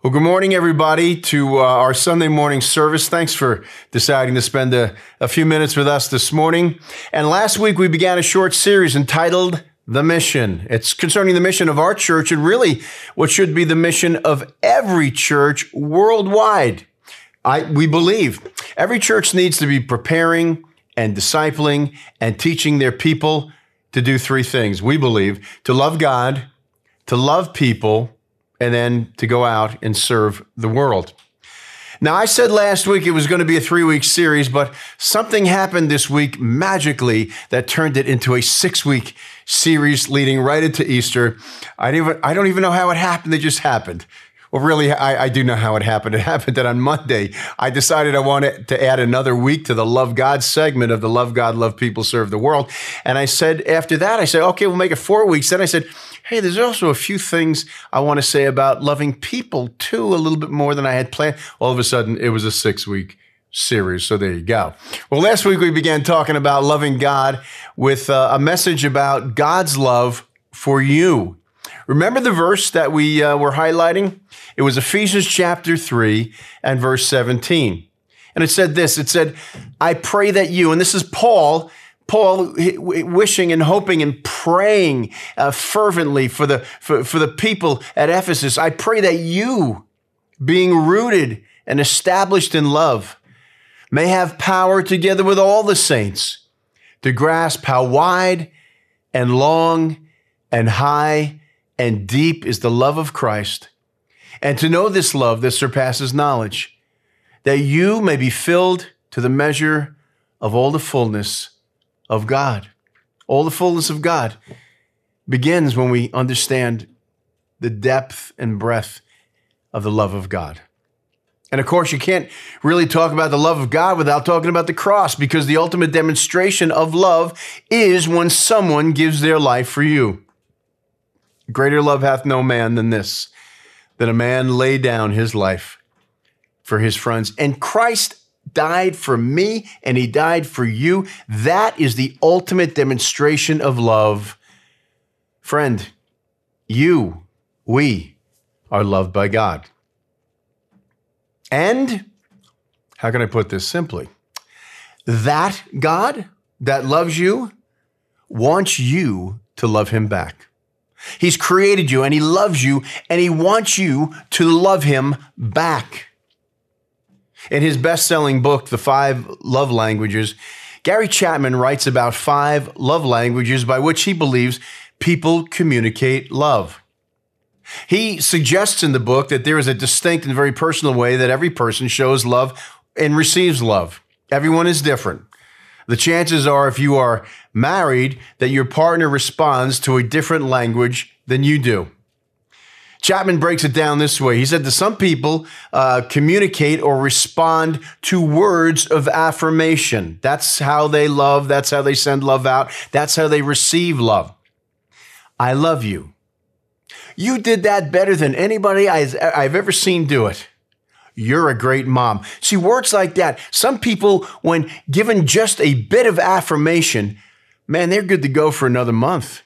Well, good morning, everybody, to uh, our Sunday morning service. Thanks for deciding to spend a, a few minutes with us this morning. And last week, we began a short series entitled The Mission. It's concerning the mission of our church and really what should be the mission of every church worldwide. I, we believe every church needs to be preparing and discipling and teaching their people to do three things. We believe to love God, to love people, and then to go out and serve the world. Now, I said last week it was going to be a three week series, but something happened this week magically that turned it into a six week series leading right into Easter. I don't even, I don't even know how it happened. It just happened. Well, really, I, I, do know how it happened. It happened that on Monday, I decided I wanted to add another week to the Love God segment of the Love God, Love People, Serve the World. And I said, after that, I said, okay, we'll make it four weeks. Then I said, hey, there's also a few things I want to say about loving people too, a little bit more than I had planned. All of a sudden, it was a six week series. So there you go. Well, last week we began talking about loving God with uh, a message about God's love for you. Remember the verse that we uh, were highlighting? It was Ephesians chapter 3 and verse 17. And it said this it said, I pray that you, and this is Paul. Paul wishing and hoping and praying uh, fervently for the, for, for the people at Ephesus. I pray that you, being rooted and established in love, may have power together with all the saints to grasp how wide and long and high and deep is the love of Christ and to know this love that surpasses knowledge, that you may be filled to the measure of all the fullness of God. All the fullness of God begins when we understand the depth and breadth of the love of God. And of course, you can't really talk about the love of God without talking about the cross because the ultimate demonstration of love is when someone gives their life for you. Greater love hath no man than this, that a man lay down his life for his friends. And Christ died for me and he died for you. That is the ultimate demonstration of love. Friend, you, we are loved by God. And how can I put this simply? That God that loves you wants you to love him back. He's created you and he loves you and he wants you to love him back. In his best selling book, The Five Love Languages, Gary Chapman writes about five love languages by which he believes people communicate love. He suggests in the book that there is a distinct and very personal way that every person shows love and receives love. Everyone is different. The chances are, if you are married, that your partner responds to a different language than you do. Chapman breaks it down this way. He said that some people uh, communicate or respond to words of affirmation. That's how they love. That's how they send love out. That's how they receive love. I love you. You did that better than anybody I've ever seen do it. You're a great mom. See, words like that, some people, when given just a bit of affirmation, man, they're good to go for another month.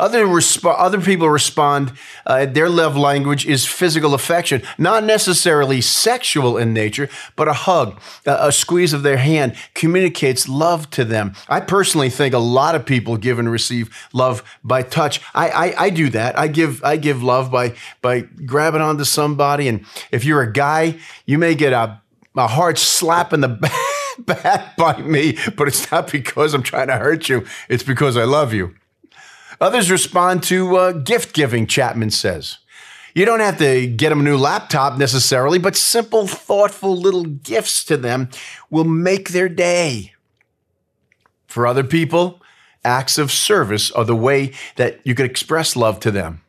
Other, resp- other people respond, uh, their love language is physical affection, not necessarily sexual in nature, but a hug, a, a squeeze of their hand communicates love to them. I personally think a lot of people give and receive love by touch. I, I, I do that. I give, I give love by, by grabbing onto somebody. And if you're a guy, you may get a, a hard slap in the back by me, but it's not because I'm trying to hurt you. It's because I love you. Others respond to uh, gift giving, Chapman says. You don't have to get them a new laptop necessarily, but simple, thoughtful little gifts to them will make their day. For other people, acts of service are the way that you could express love to them.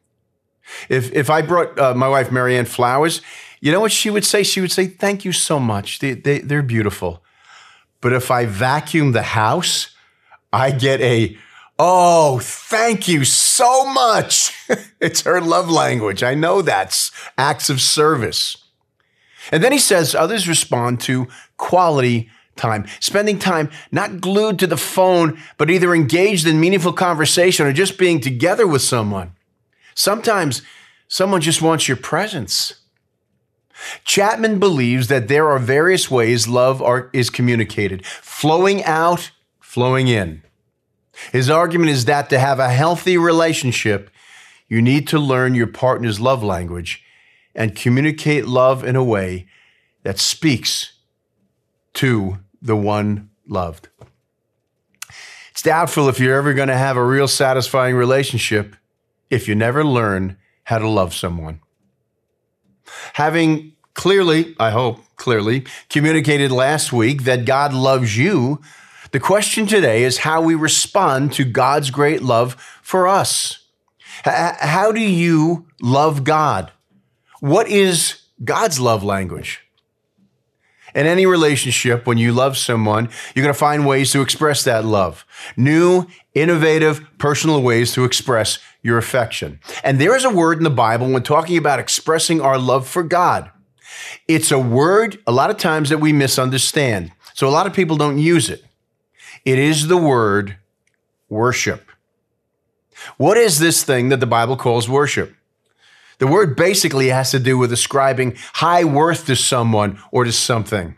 If, if I brought uh, my wife Marianne flowers, you know what she would say? She would say, Thank you so much. They, they, they're beautiful. But if I vacuum the house, I get a Oh, thank you so much. it's her love language. I know that's acts of service. And then he says others respond to quality time, spending time not glued to the phone, but either engaged in meaningful conversation or just being together with someone. Sometimes someone just wants your presence. Chapman believes that there are various ways love is communicated flowing out, flowing in. His argument is that to have a healthy relationship, you need to learn your partner's love language and communicate love in a way that speaks to the one loved. It's doubtful if you're ever going to have a real satisfying relationship if you never learn how to love someone. Having clearly, I hope clearly, communicated last week that God loves you, the question today is how we respond to God's great love for us. How do you love God? What is God's love language? In any relationship, when you love someone, you're going to find ways to express that love. New, innovative, personal ways to express your affection. And there is a word in the Bible when talking about expressing our love for God. It's a word a lot of times that we misunderstand. So a lot of people don't use it. It is the word worship. What is this thing that the Bible calls worship? The word basically has to do with ascribing high worth to someone or to something.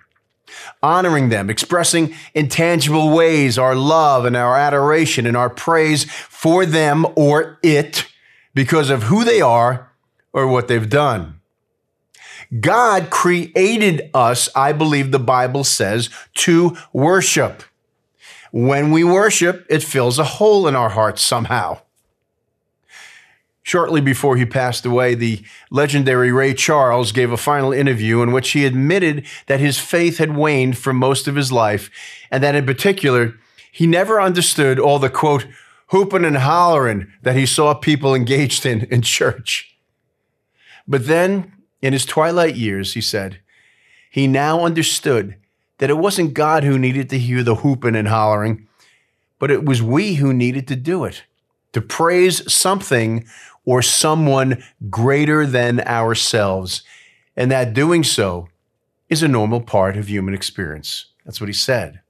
Honoring them, expressing in tangible ways our love and our adoration and our praise for them or it because of who they are or what they've done. God created us, I believe the Bible says, to worship. When we worship, it fills a hole in our hearts somehow. Shortly before he passed away, the legendary Ray Charles gave a final interview in which he admitted that his faith had waned for most of his life, and that in particular, he never understood all the quote, hooping and hollering that he saw people engaged in in church. But then, in his twilight years, he said, he now understood that it wasn't God who needed to hear the whooping and hollering, but it was we who needed to do it, to praise something or someone greater than ourselves. And that doing so is a normal part of human experience. That's what he said.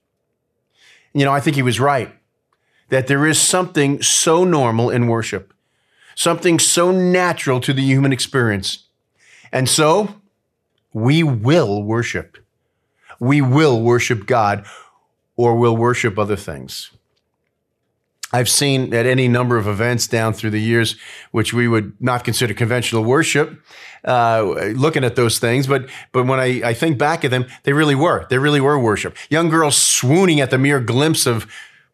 You know, I think he was right that there is something so normal in worship, something so natural to the human experience. And so we will worship. We will worship God or we'll worship other things. I've seen at any number of events down through the years, which we would not consider conventional worship, uh, looking at those things. But but when I, I think back at them, they really were. They really were worship. Young girls swooning at the mere glimpse of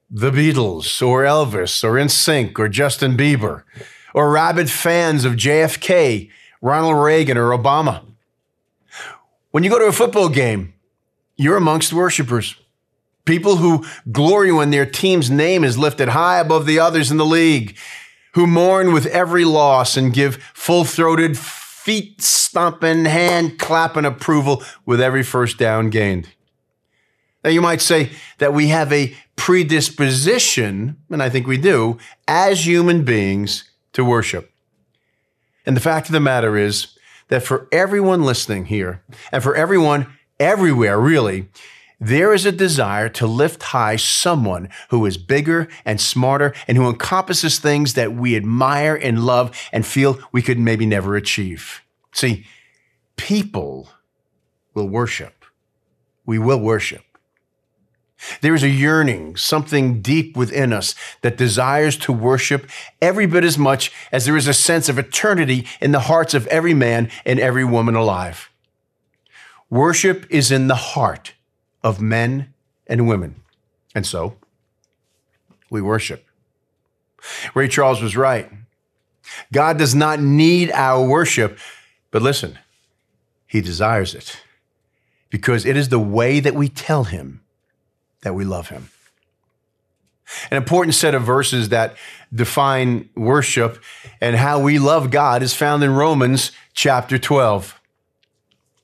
the Beatles or Elvis or NSYNC or Justin Bieber, or rabid fans of JFK, Ronald Reagan, or Obama. When you go to a football game, you're amongst worshipers. People who glory when their team's name is lifted high above the others in the league, who mourn with every loss and give full throated, feet stomping, hand clapping approval with every first down gained. Now, you might say that we have a predisposition, and I think we do, as human beings to worship. And the fact of the matter is that for everyone listening here, and for everyone everywhere, really, there is a desire to lift high someone who is bigger and smarter and who encompasses things that we admire and love and feel we could maybe never achieve. See, people will worship. We will worship. There is a yearning, something deep within us that desires to worship every bit as much as there is a sense of eternity in the hearts of every man and every woman alive. Worship is in the heart of men and women. And so we worship. Ray Charles was right. God does not need our worship, but listen, He desires it because it is the way that we tell Him that we love Him. An important set of verses that define worship and how we love God is found in Romans chapter 12.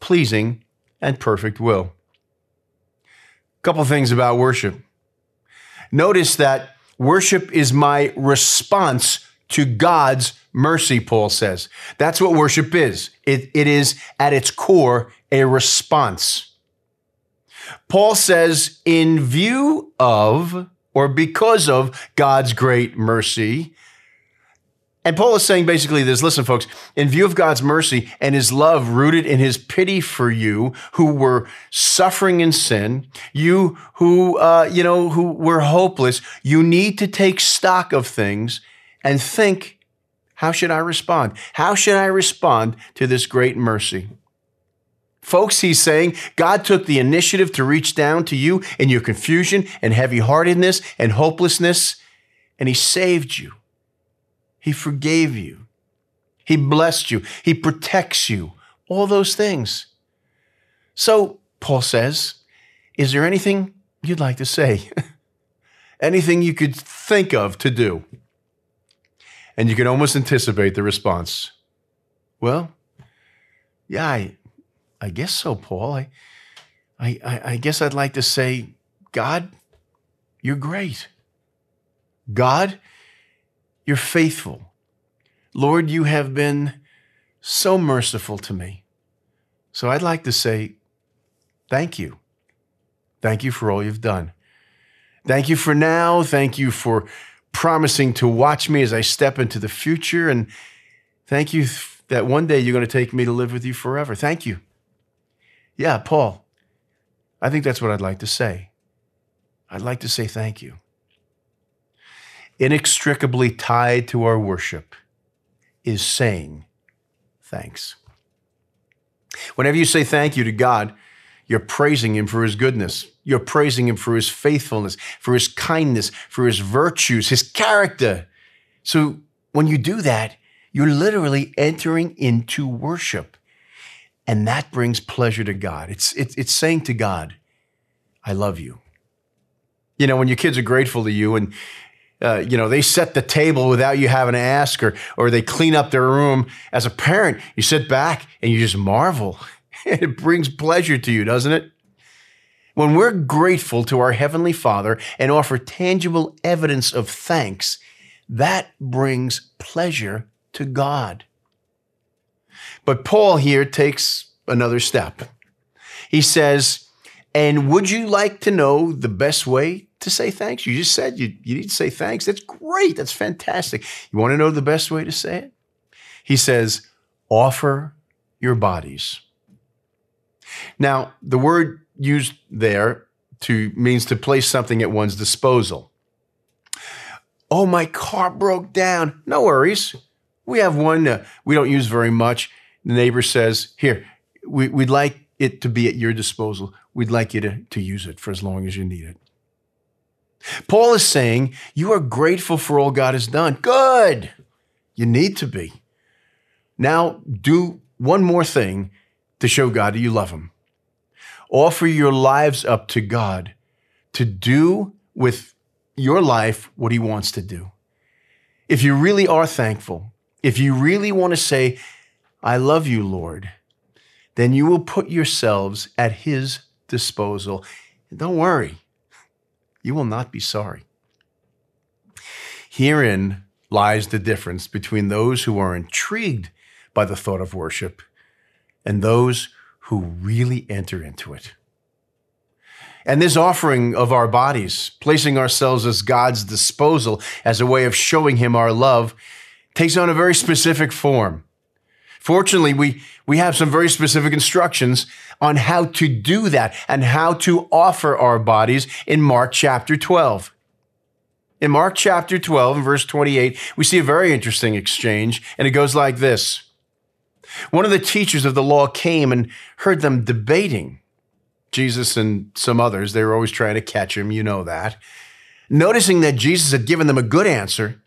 pleasing, and perfect will. Couple things about worship. Notice that worship is my response to God's mercy, Paul says. That's what worship is. It, it is at its core a response. Paul says, in view of or because of God's great mercy, and Paul is saying basically this listen, folks, in view of God's mercy and his love rooted in his pity for you who were suffering in sin, you who, uh, you know, who were hopeless, you need to take stock of things and think, how should I respond? How should I respond to this great mercy? Folks, he's saying God took the initiative to reach down to you in your confusion and heavy heartedness and hopelessness, and he saved you. He forgave you. He blessed you. He protects you. All those things. So, Paul says, is there anything you'd like to say? anything you could think of to do? And you can almost anticipate the response. Well, yeah, I, I guess so, Paul. I, I, I guess I'd like to say, God, you're great. God, you're faithful. Lord, you have been so merciful to me. So I'd like to say, thank you. Thank you for all you've done. Thank you for now. Thank you for promising to watch me as I step into the future. And thank you that one day you're going to take me to live with you forever. Thank you. Yeah, Paul, I think that's what I'd like to say. I'd like to say thank you inextricably tied to our worship is saying thanks. Whenever you say thank you to God, you're praising Him for His goodness. You're praising Him for His faithfulness, for His kindness, for His virtues, His character. So when you do that, you're literally entering into worship. And that brings pleasure to God. It's, it's, it's saying to God, I love you. You know, when your kids are grateful to you and uh, you know, they set the table without you having to ask, or or they clean up their room. As a parent, you sit back and you just marvel. it brings pleasure to you, doesn't it? When we're grateful to our Heavenly Father and offer tangible evidence of thanks, that brings pleasure to God. But Paul here takes another step. He says, And would you like to know the best way to say thanks. You just said you, you need to say thanks. That's great. That's fantastic. You want to know the best way to say it? He says, offer your bodies. Now, the word used there to means to place something at one's disposal. Oh, my car broke down. No worries. We have one uh, we don't use very much. The neighbor says, Here, we, would like it to be at your disposal. We'd like you to, to use it for as long as you need it. Paul is saying, You are grateful for all God has done. Good. You need to be. Now, do one more thing to show God that you love Him. Offer your lives up to God to do with your life what He wants to do. If you really are thankful, if you really want to say, I love you, Lord, then you will put yourselves at His disposal. don't worry, you will not be sorry. Herein lies the difference between those who are intrigued by the thought of worship and those who really enter into it. And this offering of our bodies, placing ourselves as God's disposal as a way of showing Him our love, takes on a very specific form. Fortunately, we, we have some very specific instructions on how to do that and how to offer our bodies in Mark chapter 12. In Mark chapter 12 and verse 28, we see a very interesting exchange, and it goes like this. One of the teachers of the law came and heard them debating. Jesus and some others, they were always trying to catch him, you know that. Noticing that Jesus had given them a good answer,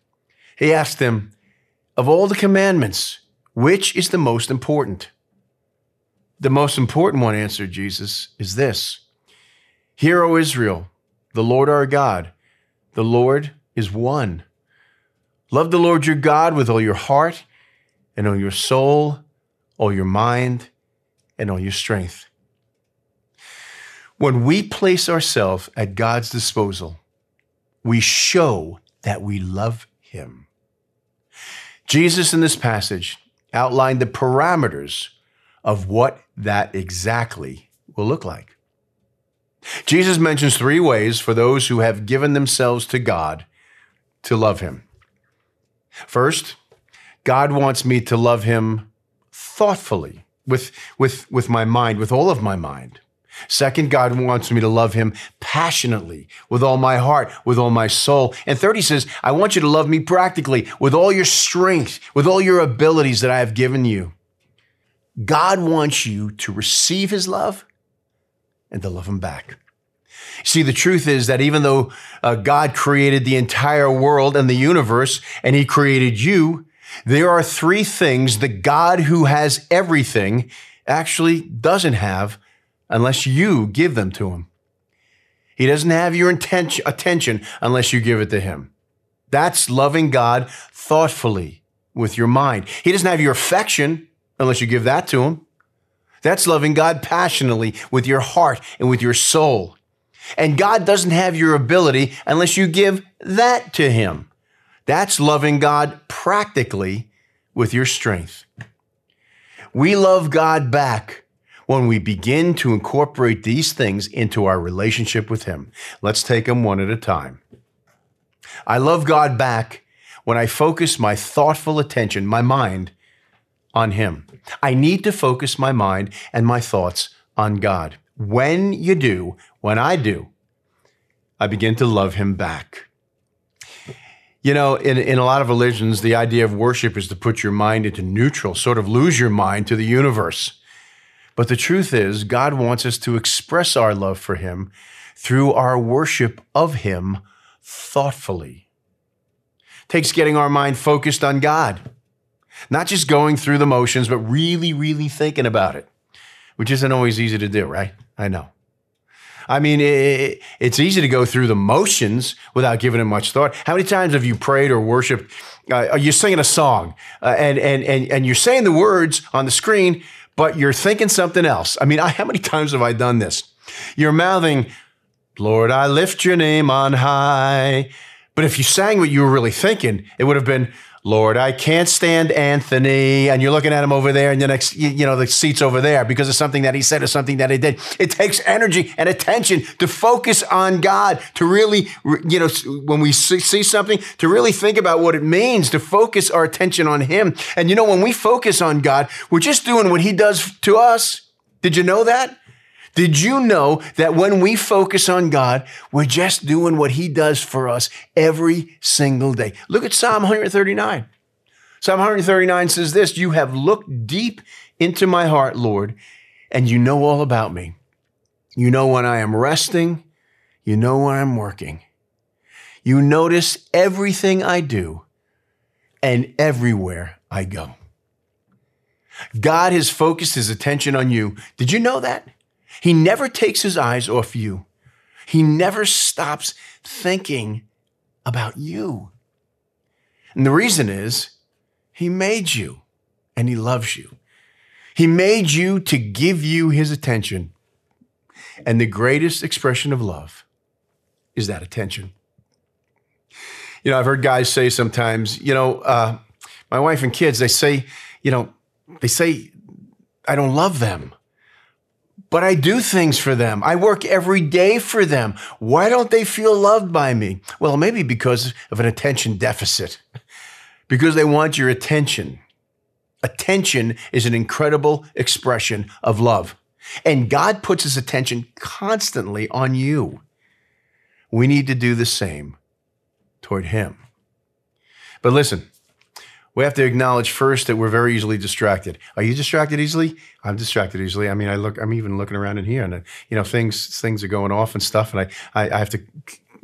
he asked them, Of all the commandments, which is the most important? The most important one, answered Jesus, is this Hear, O Israel, the Lord our God, the Lord is one. Love the Lord your God with all your heart and all your soul, all your mind, and all your strength. When we place ourselves at God's disposal, we show that we love Him. Jesus in this passage outlined the parameters of what that exactly will look like. Jesus mentions three ways for those who have given themselves to God to love Him. First, God wants me to love Him thoughtfully, with, with, with my mind, with all of my mind. Second, God wants me to love him passionately, with all my heart, with all my soul. And third, he says, I want you to love me practically, with all your strength, with all your abilities that I have given you. God wants you to receive his love and to love him back. See, the truth is that even though uh, God created the entire world and the universe, and he created you, there are three things that God, who has everything, actually doesn't have unless you give them to him. He doesn't have your attention unless you give it to him. That's loving God thoughtfully with your mind. He doesn't have your affection unless you give that to him. That's loving God passionately with your heart and with your soul. And God doesn't have your ability unless you give that to him. That's loving God practically with your strength. We love God back when we begin to incorporate these things into our relationship with Him. Let's take them one at a time. I love God back when I focus my thoughtful attention, my mind, on Him. I need to focus my mind and my thoughts on God. When you do, when I do, I begin to love Him back. You know, in, in a lot of religions, the idea of worship is to put your mind into neutral, sort of lose your mind to the universe. But the truth is, God wants us to express our love for Him through our worship of Him thoughtfully. Takes getting our mind focused on God, not just going through the motions, but really, really thinking about it, which isn't always easy to do, right? I know. I mean, it, it's easy to go through the motions without giving it much thought. How many times have you prayed or worshiped? Uh, you're singing a song uh, and, and, and, and you're saying the words on the screen, but you're thinking something else. I mean, I, how many times have I done this? You're mouthing, Lord, I lift your name on high. But if you sang what you were really thinking, it would have been, Lord, I can't stand Anthony. And you're looking at him over there, and the next, you know, the seat's over there because of something that he said or something that he did. It takes energy and attention to focus on God, to really, you know, when we see something, to really think about what it means to focus our attention on Him. And you know, when we focus on God, we're just doing what He does to us. Did you know that? Did you know that when we focus on God, we're just doing what He does for us every single day? Look at Psalm 139. Psalm 139 says this You have looked deep into my heart, Lord, and you know all about me. You know when I am resting, you know when I'm working. You notice everything I do and everywhere I go. God has focused his attention on you. Did you know that? He never takes his eyes off you. He never stops thinking about you. And the reason is he made you and he loves you. He made you to give you his attention. And the greatest expression of love is that attention. You know, I've heard guys say sometimes, you know, uh, my wife and kids, they say, you know, they say, I don't love them but I do things for them. I work every day for them. Why don't they feel loved by me? Well, maybe because of an attention deficit, because they want your attention. Attention is an incredible expression of love. And God puts his attention constantly on you. We need to do the same toward him. But listen, we have to acknowledge first that we're very easily distracted. Are you distracted easily? I'm distracted easily. I mean, I look, I'm even looking around in here and, uh, you know, things, things are going off and stuff. And I, I, I have to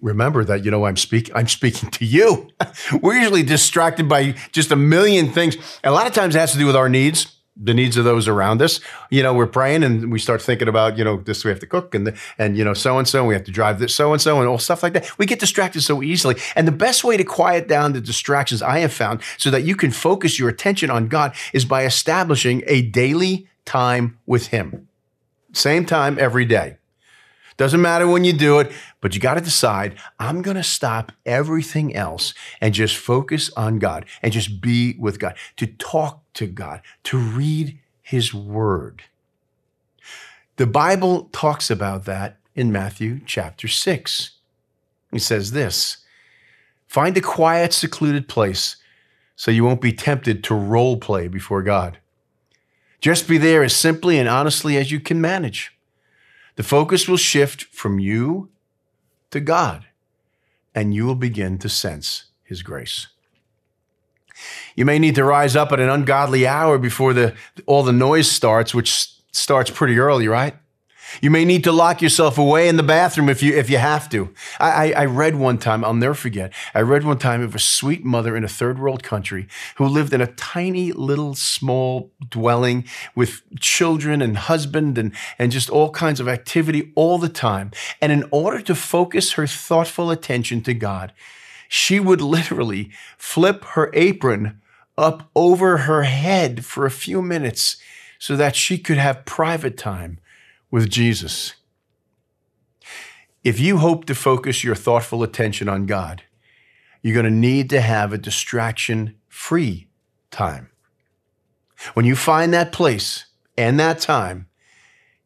remember that, you know, I'm speaking, I'm speaking to you. we're usually distracted by just a million things. A lot of times it has to do with our needs. The needs of those around us. You know, we're praying and we start thinking about, you know, this we have to cook and, the, and you know, so and so, we have to drive this so and so and all stuff like that. We get distracted so easily. And the best way to quiet down the distractions I have found so that you can focus your attention on God is by establishing a daily time with Him. Same time every day. Doesn't matter when you do it, but you got to decide I'm going to stop everything else and just focus on God and just be with God, to talk to God, to read His Word. The Bible talks about that in Matthew chapter 6. He says this Find a quiet, secluded place so you won't be tempted to role play before God. Just be there as simply and honestly as you can manage. The focus will shift from you to God, and you will begin to sense His grace. You may need to rise up at an ungodly hour before the, all the noise starts, which starts pretty early, right? You may need to lock yourself away in the bathroom if you if you have to. I, I, I, read one time, I'll never forget. I read one time of a sweet mother in a third world country who lived in a tiny little small dwelling with children and husband and, and just all kinds of activity all the time. And in order to focus her thoughtful attention to God, she would literally flip her apron up over her head for a few minutes so that she could have private time with Jesus. If you hope to focus your thoughtful attention on God, you're going to need to have a distraction free time. When you find that place and that time,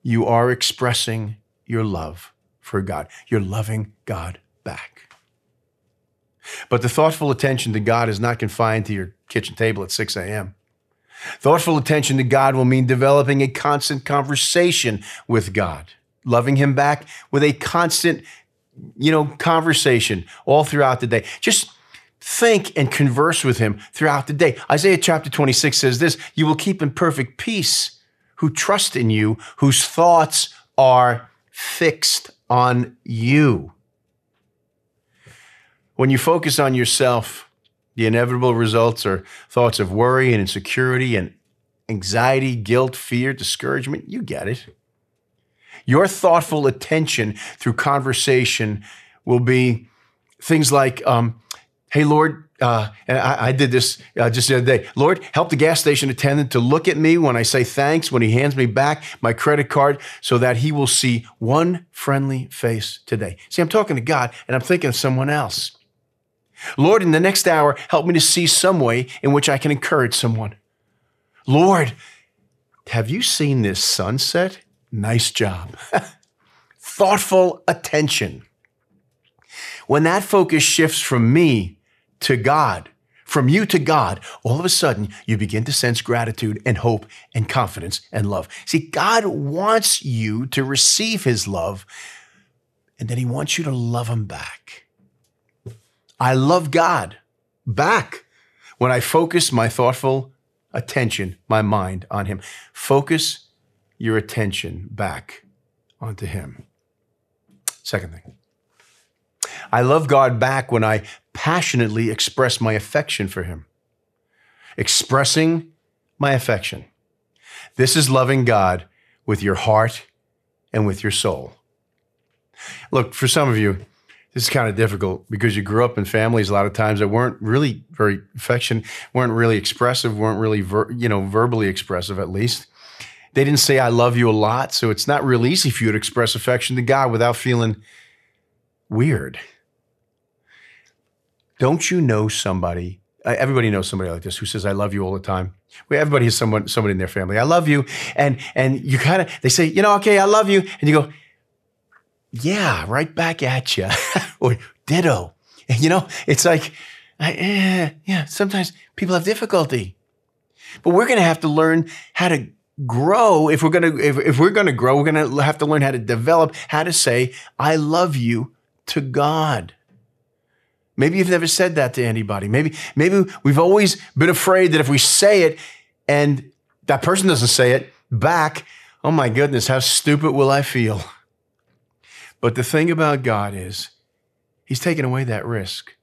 you are expressing your love for God. You're loving God back. But the thoughtful attention to God is not confined to your kitchen table at 6 a.m. Thoughtful attention to God will mean developing a constant conversation with God, loving Him back with a constant, you know, conversation all throughout the day. Just think and converse with Him throughout the day. Isaiah chapter 26 says this You will keep in perfect peace who trust in you, whose thoughts are fixed on you. When you focus on yourself, the inevitable results are thoughts of worry and insecurity and anxiety, guilt, fear, discouragement. You get it. Your thoughtful attention through conversation will be things like, um, hey, Lord, uh, and I, I, did this uh, just the other day. Lord, help the gas station attendant to look at me when I say thanks, when he hands me back my credit card, so that he will see one friendly face today. See, I'm talking to God and I'm thinking of someone else. Lord, in the next hour, help me to see some way in which I can encourage someone. Lord, have you seen this sunset? Nice job. Thoughtful attention. When that focus shifts from me to God, from you to God, all of a sudden you begin to sense gratitude and hope and confidence and love. See, God wants you to receive his love, and then he wants you to love him back. I love God back when I focus my thoughtful attention, my mind on Him. Focus your attention back onto Him. Second thing, I love God back when I passionately express my affection for Him. Expressing my affection. This is loving God with your heart and with your soul. Look, for some of you, this is kind of difficult because you grew up in families a lot of times that weren't really very affectionate, weren't really expressive, weren't really ver- you know verbally expressive at least. They didn't say "I love you" a lot, so it's not real easy for you to express affection to God without feeling weird. Don't you know somebody? Everybody knows somebody like this who says "I love you" all the time. Well, everybody has someone, somebody in their family. I love you, and and you kind of they say, you know, okay, I love you, and you go, yeah, right back at you, or ditto. You know, it's like, eh, yeah, sometimes people have difficulty, but we're going to have to learn how to grow. If we're going to, if, if we're going to grow, we're going to have to learn how to develop how to say, I love you to God. Maybe you've never said that to anybody. Maybe, maybe we've always been afraid that if we say it and that person doesn't say it back, oh my goodness, how stupid will I feel? But the thing about God is, He's taken away that risk.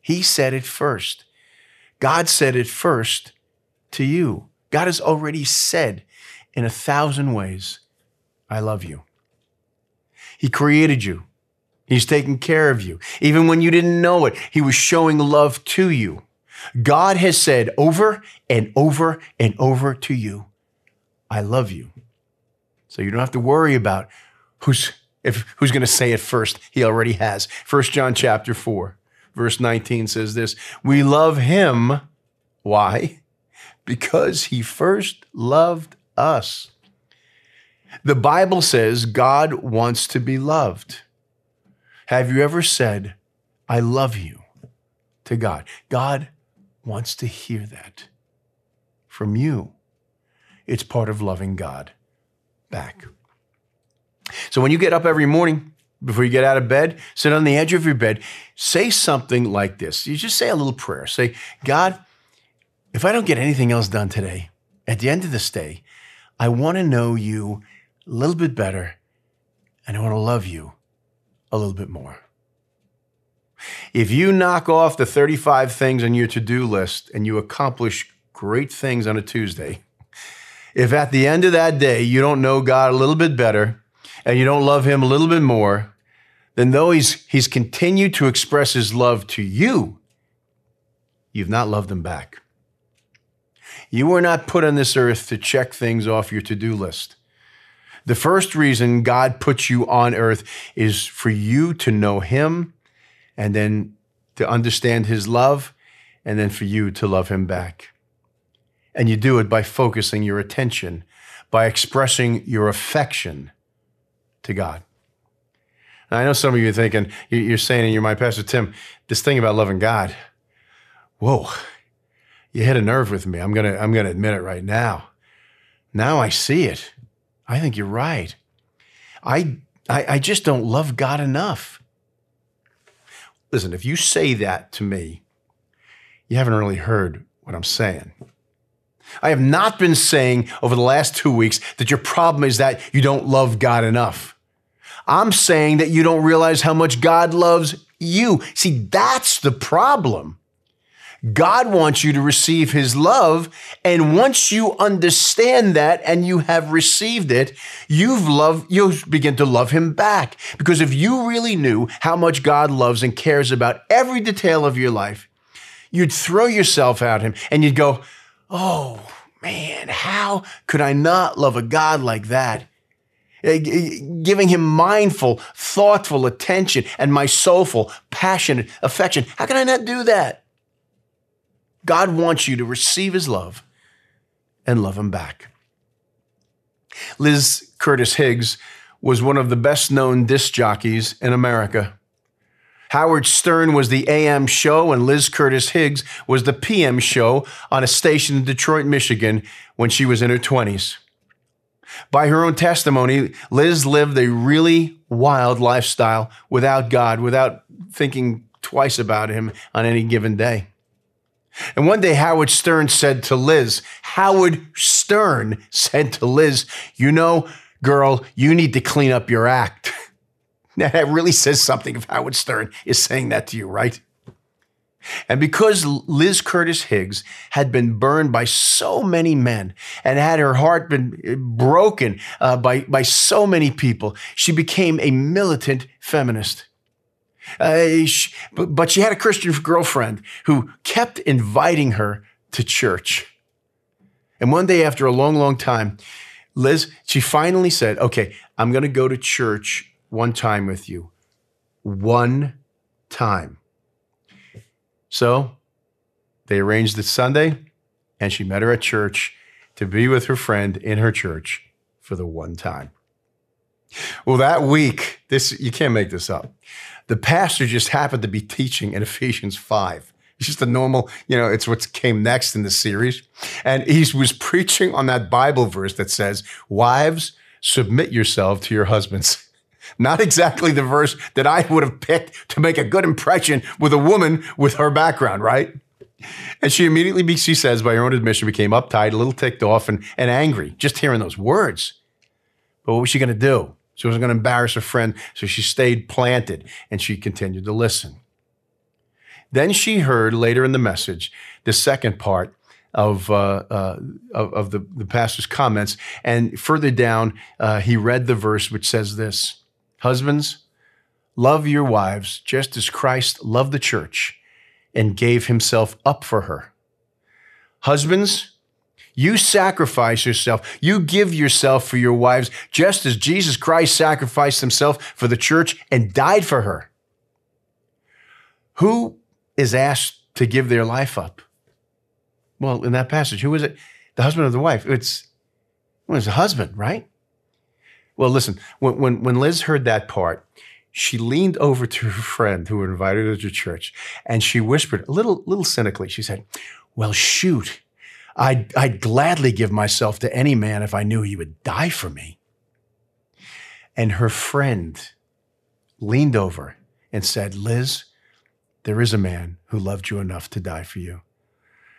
He said it first. God said it first to you. God has already said in a thousand ways, I love you. He created you. He's taking care of you. Even when you didn't know it, He was showing love to you. God has said over and over and over to you, I love you. So you don't have to worry about who's if who's going to say it first. He already has. 1 John chapter 4, verse 19 says this, "We love him why? Because he first loved us." The Bible says God wants to be loved. Have you ever said, I love you to God? God wants to hear that from you. It's part of loving God back. So when you get up every morning, before you get out of bed, sit on the edge of your bed, say something like this. You just say a little prayer. Say, God, if I don't get anything else done today, at the end of this day, I want to know you a little bit better and I want to love you a little bit more. If you knock off the 35 things on your to do list and you accomplish great things on a Tuesday, if at the end of that day you don't know God a little bit better and you don't love Him a little bit more, then though He's, he's continued to express His love to you, you've not loved Him back. You were not put on this earth to check things off your to do list. The first reason God puts you on earth is for you to know Him and then to understand His love and then for you to love Him back. And you do it by focusing your attention, by expressing your affection to God. Now, I know some of you are thinking, you're saying in your mind, Pastor Tim, this thing about loving God, whoa, you hit a nerve with me. I'm gonna, I'm gonna admit it right now. Now I see it. I think you're right. I, I, I just don't love God enough. Listen, if you say that to me, you haven't really heard what I'm saying. I have not been saying over the last two weeks that your problem is that you don't love God enough. I'm saying that you don't realize how much God loves you. See, that's the problem. God wants you to receive his love. And once you understand that and you have received it, you've loved, you'll begin to love him back. Because if you really knew how much God loves and cares about every detail of your life, you'd throw yourself at him and you'd go, Oh man, how could I not love a God like that? Eh, giving him mindful, thoughtful attention and my soulful, passionate affection. How can I not do that? God wants you to receive his love and love him back. Liz Curtis Higgs was one of the best known disc jockeys in America. Howard Stern was the AM show, and Liz Curtis Higgs was the PM show on a station in Detroit, Michigan, when she was in her 20s. By her own testimony, Liz lived a really wild lifestyle without God, without thinking twice about Him on any given day. And one day, Howard Stern said to Liz, Howard Stern said to Liz, You know, girl, you need to clean up your act. now, that really says something if Howard Stern is saying that to you, right? And because Liz Curtis Higgs had been burned by so many men and had her heart been eh, broken uh, by, by so many people, she became a militant feminist. Uh, she, but, but she had a Christian girlfriend who kept inviting her to church. And one day, after a long, long time, Liz, she finally said, Okay, I'm going to go to church one time with you. One time. So they arranged the Sunday, and she met her at church to be with her friend in her church for the one time. Well, that week, this you can't make this up. The pastor just happened to be teaching in Ephesians 5. It's just a normal, you know, it's what came next in the series. And he was preaching on that Bible verse that says, Wives, submit yourself to your husbands. Not exactly the verse that I would have picked to make a good impression with a woman with her background, right? And she immediately, she says, by her own admission, became uptight, a little ticked off, and, and angry just hearing those words. But what was she going to do? She wasn't going to embarrass her friend, so she stayed planted and she continued to listen. Then she heard later in the message, the second part, of, uh, uh, of, of, the, the pastor's comments. And further down, uh, he read the verse which says this Husbands, love your wives just as Christ loved the church and gave himself up for her. Husbands, you sacrifice yourself. You give yourself for your wives, just as Jesus Christ sacrificed himself for the church and died for her. Who is asked to give their life up? Well, in that passage, who is it? The husband of the wife. It's, well, it's the husband, right? Well, listen, when, when, when Liz heard that part, she leaned over to her friend who invited her to church and she whispered a little, little cynically, she said, Well, shoot, I'd, I'd gladly give myself to any man if I knew he would die for me. And her friend leaned over and said, Liz, there is a man who loved you enough to die for you.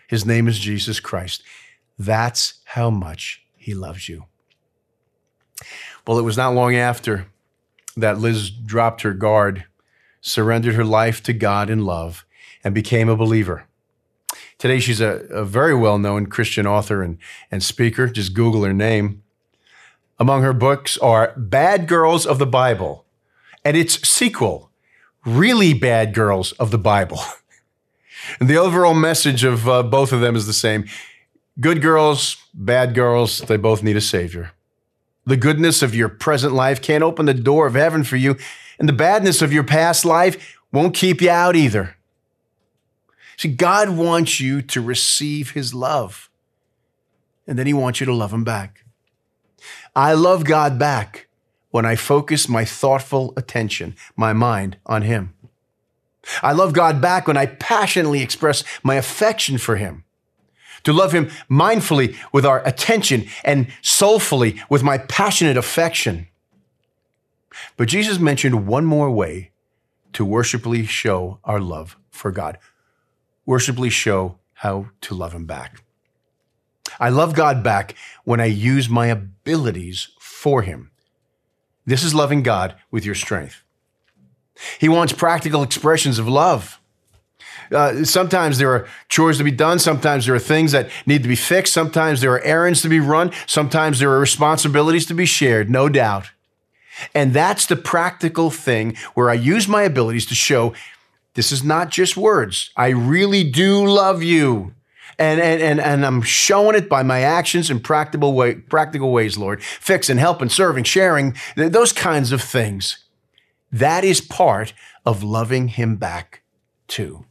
His name is Jesus Christ. That's how much he loves you. Well, it was not long after that Liz dropped her guard, surrendered her life to God in love, and became a believer. Today, she's a, a very well known Christian author and, and speaker. Just Google her name. Among her books are Bad Girls of the Bible and its sequel, Really Bad Girls of the Bible. and the overall message of uh, both of them is the same good girls, bad girls, they both need a savior. The goodness of your present life can't open the door of heaven for you, and the badness of your past life won't keep you out either. See, God wants you to receive his love, and then he wants you to love him back. I love God back when I focus my thoughtful attention, my mind on him. I love God back when I passionately express my affection for him. To love him mindfully with our attention and soulfully with my passionate affection. But Jesus mentioned one more way to worshipfully show our love for God worshipfully show how to love Him back. I love God back when I use my abilities for Him. This is loving God with your strength. He wants practical expressions of love. Uh, sometimes there are chores to be done. Sometimes there are things that need to be fixed. Sometimes there are errands to be run. Sometimes there are responsibilities to be shared, no doubt. And that's the practical thing where I use my abilities to show this is not just words. I really do love you. And, and, and, and I'm showing it by my actions in practical, way, practical ways, Lord. Fixing, helping, serving, sharing, those kinds of things. That is part of loving him back too.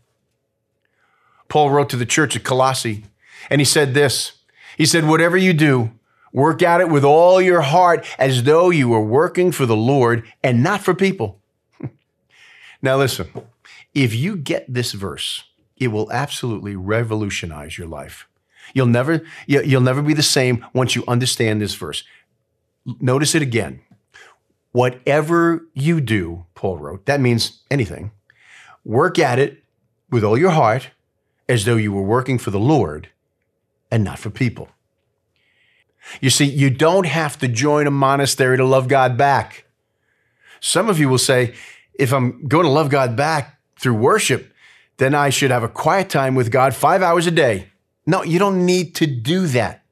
Paul wrote to the church at Colossae, and he said this He said, Whatever you do, work at it with all your heart as though you were working for the Lord and not for people. now, listen, if you get this verse, it will absolutely revolutionize your life. You'll never, you'll never be the same once you understand this verse. Notice it again. Whatever you do, Paul wrote, that means anything, work at it with all your heart as though you were working for the Lord and not for people. You see, you don't have to join a monastery to love God back. Some of you will say, if I'm going to love God back, through worship, then I should have a quiet time with God five hours a day. No, you don't need to do that.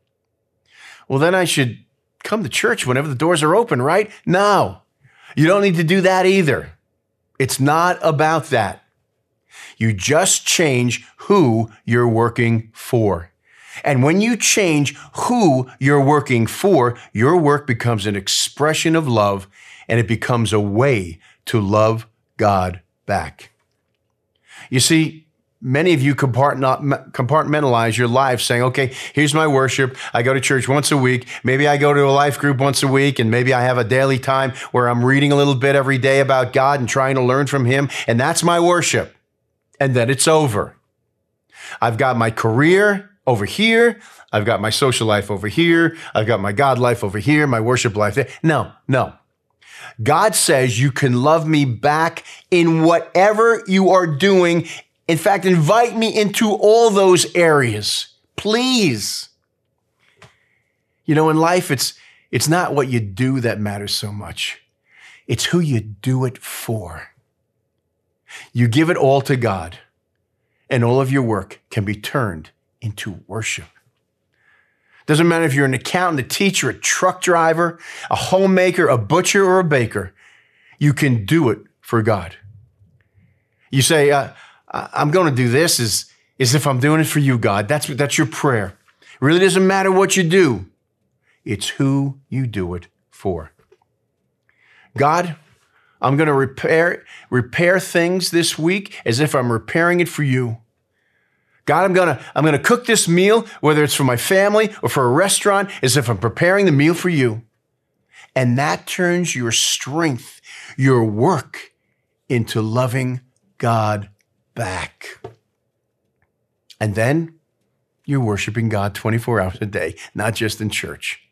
Well, then I should come to church whenever the doors are open, right? No, you don't need to do that either. It's not about that. You just change who you're working for. And when you change who you're working for, your work becomes an expression of love and it becomes a way to love God back. You see, many of you compartmentalize your life saying, okay, here's my worship. I go to church once a week. Maybe I go to a life group once a week, and maybe I have a daily time where I'm reading a little bit every day about God and trying to learn from Him. And that's my worship. And then it's over. I've got my career over here. I've got my social life over here. I've got my God life over here, my worship life there. No, no. God says you can love me back in whatever you are doing. In fact, invite me into all those areas. Please. You know, in life, it's, it's not what you do that matters so much. It's who you do it for. You give it all to God, and all of your work can be turned into worship. Doesn't matter if you're an accountant, a teacher, a truck driver, a homemaker, a butcher, or a baker, you can do it for God. You say, uh, I'm going to do this as, as if I'm doing it for you, God. That's, that's your prayer. It really doesn't matter what you do, it's who you do it for. God, I'm going to repair, repair things this week as if I'm repairing it for you. God, I'm going to, I'm going to cook this meal, whether it's for my family or for a restaurant, as if I'm preparing the meal for you. And that turns your strength, your work into loving God back. And then you're worshiping God 24 hours a day, not just in church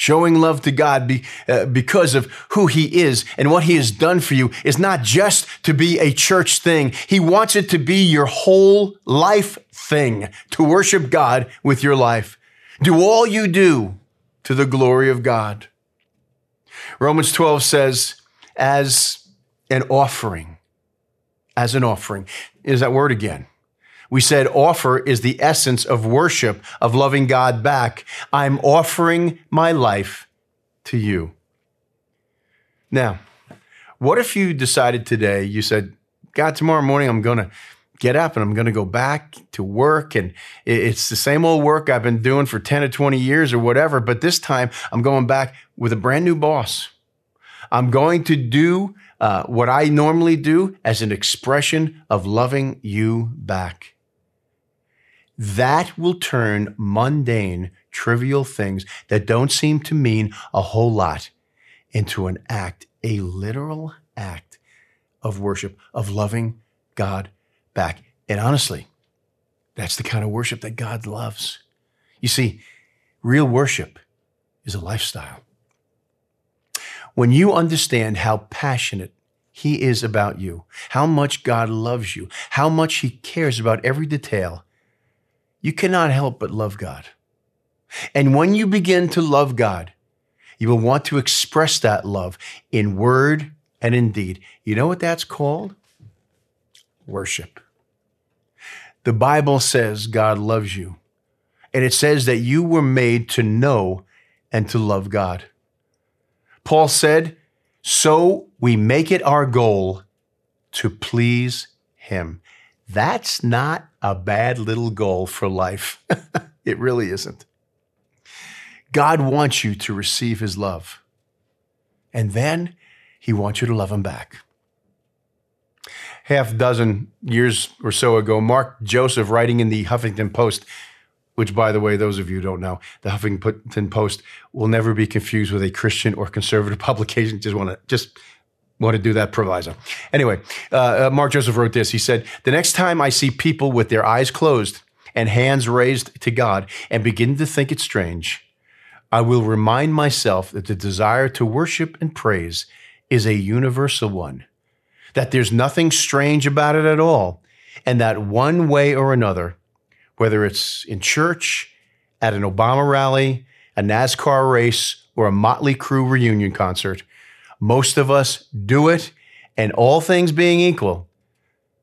showing love to God be, uh, because of who He is and what He has done for you is not just to be a church thing. He wants it to be your whole life thing, to worship God with your life. Do all you do to the glory of God. Romans 12 says, as an offering, as an offering. Is that word again? We said offer is the essence of worship, of loving God back. I'm offering my life to you. Now, what if you decided today, you said, God, tomorrow morning I'm going to get up and I'm going to go back to work. And it's the same old work I've been doing for 10 or 20 years or whatever. But this time I'm going back with a brand new boss. I'm going to do uh, what I normally do as an expression of loving you back. That will turn mundane, trivial things that don't seem to mean a whole lot into an act, a literal act of worship, of loving God back. And honestly, that's the kind of worship that God loves. You see, real worship is a lifestyle. When you understand how passionate He is about you, how much God loves you, how much He cares about every detail, you cannot help but love God. And when you begin to love God, you will want to express that love in word and in deed. You know what that's called? Worship. The Bible says God loves you, and it says that you were made to know and to love God. Paul said, So we make it our goal to please Him. That's not a bad little goal for life. it really isn't. God wants you to receive his love. And then he wants you to love him back. Half dozen years or so ago, Mark Joseph, writing in the Huffington Post, which, by the way, those of you who don't know, the Huffington Post will never be confused with a Christian or conservative publication. Just want to just want to do that proviso. Anyway, uh, uh, Mark Joseph wrote this. He said, The next time I see people with their eyes closed and hands raised to God and begin to think it strange, I will remind myself that the desire to worship and praise is a universal one, that there's nothing strange about it at all, and that one way or another, whether it's in church, at an Obama rally, a NASCAR race, or a Motley Crue reunion concert, most of us do it, and all things being equal,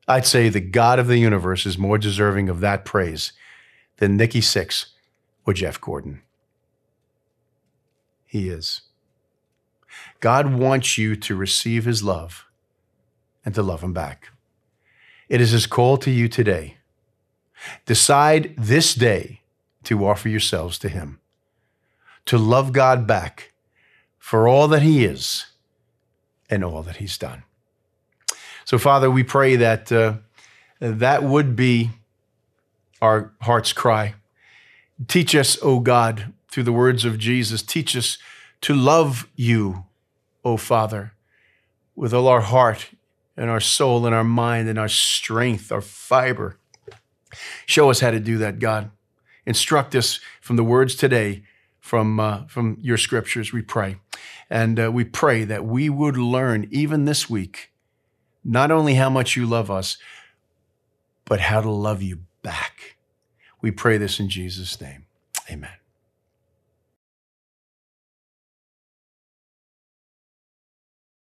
I'd say the God of the universe is more deserving of that praise than Nikki Sixx or Jeff Gordon. He is. God wants you to receive his love and to love him back. It is his call to you today. Decide this day to offer yourselves to him, to love God back for all that he is and all that he's done. So, Father, we pray that uh, that would be our heart's cry. Teach us, O God, through the words of Jesus, teach us to love you, O Father, with all our heart and our soul and our mind and our strength, our fiber. Show us how to do that, God. Instruct us from the words today from, uh, from your scriptures, we pray. And uh, we pray that we would learn, even this week, not only how much you love us, but how to love you back. We pray this in Jesus' name. Amen.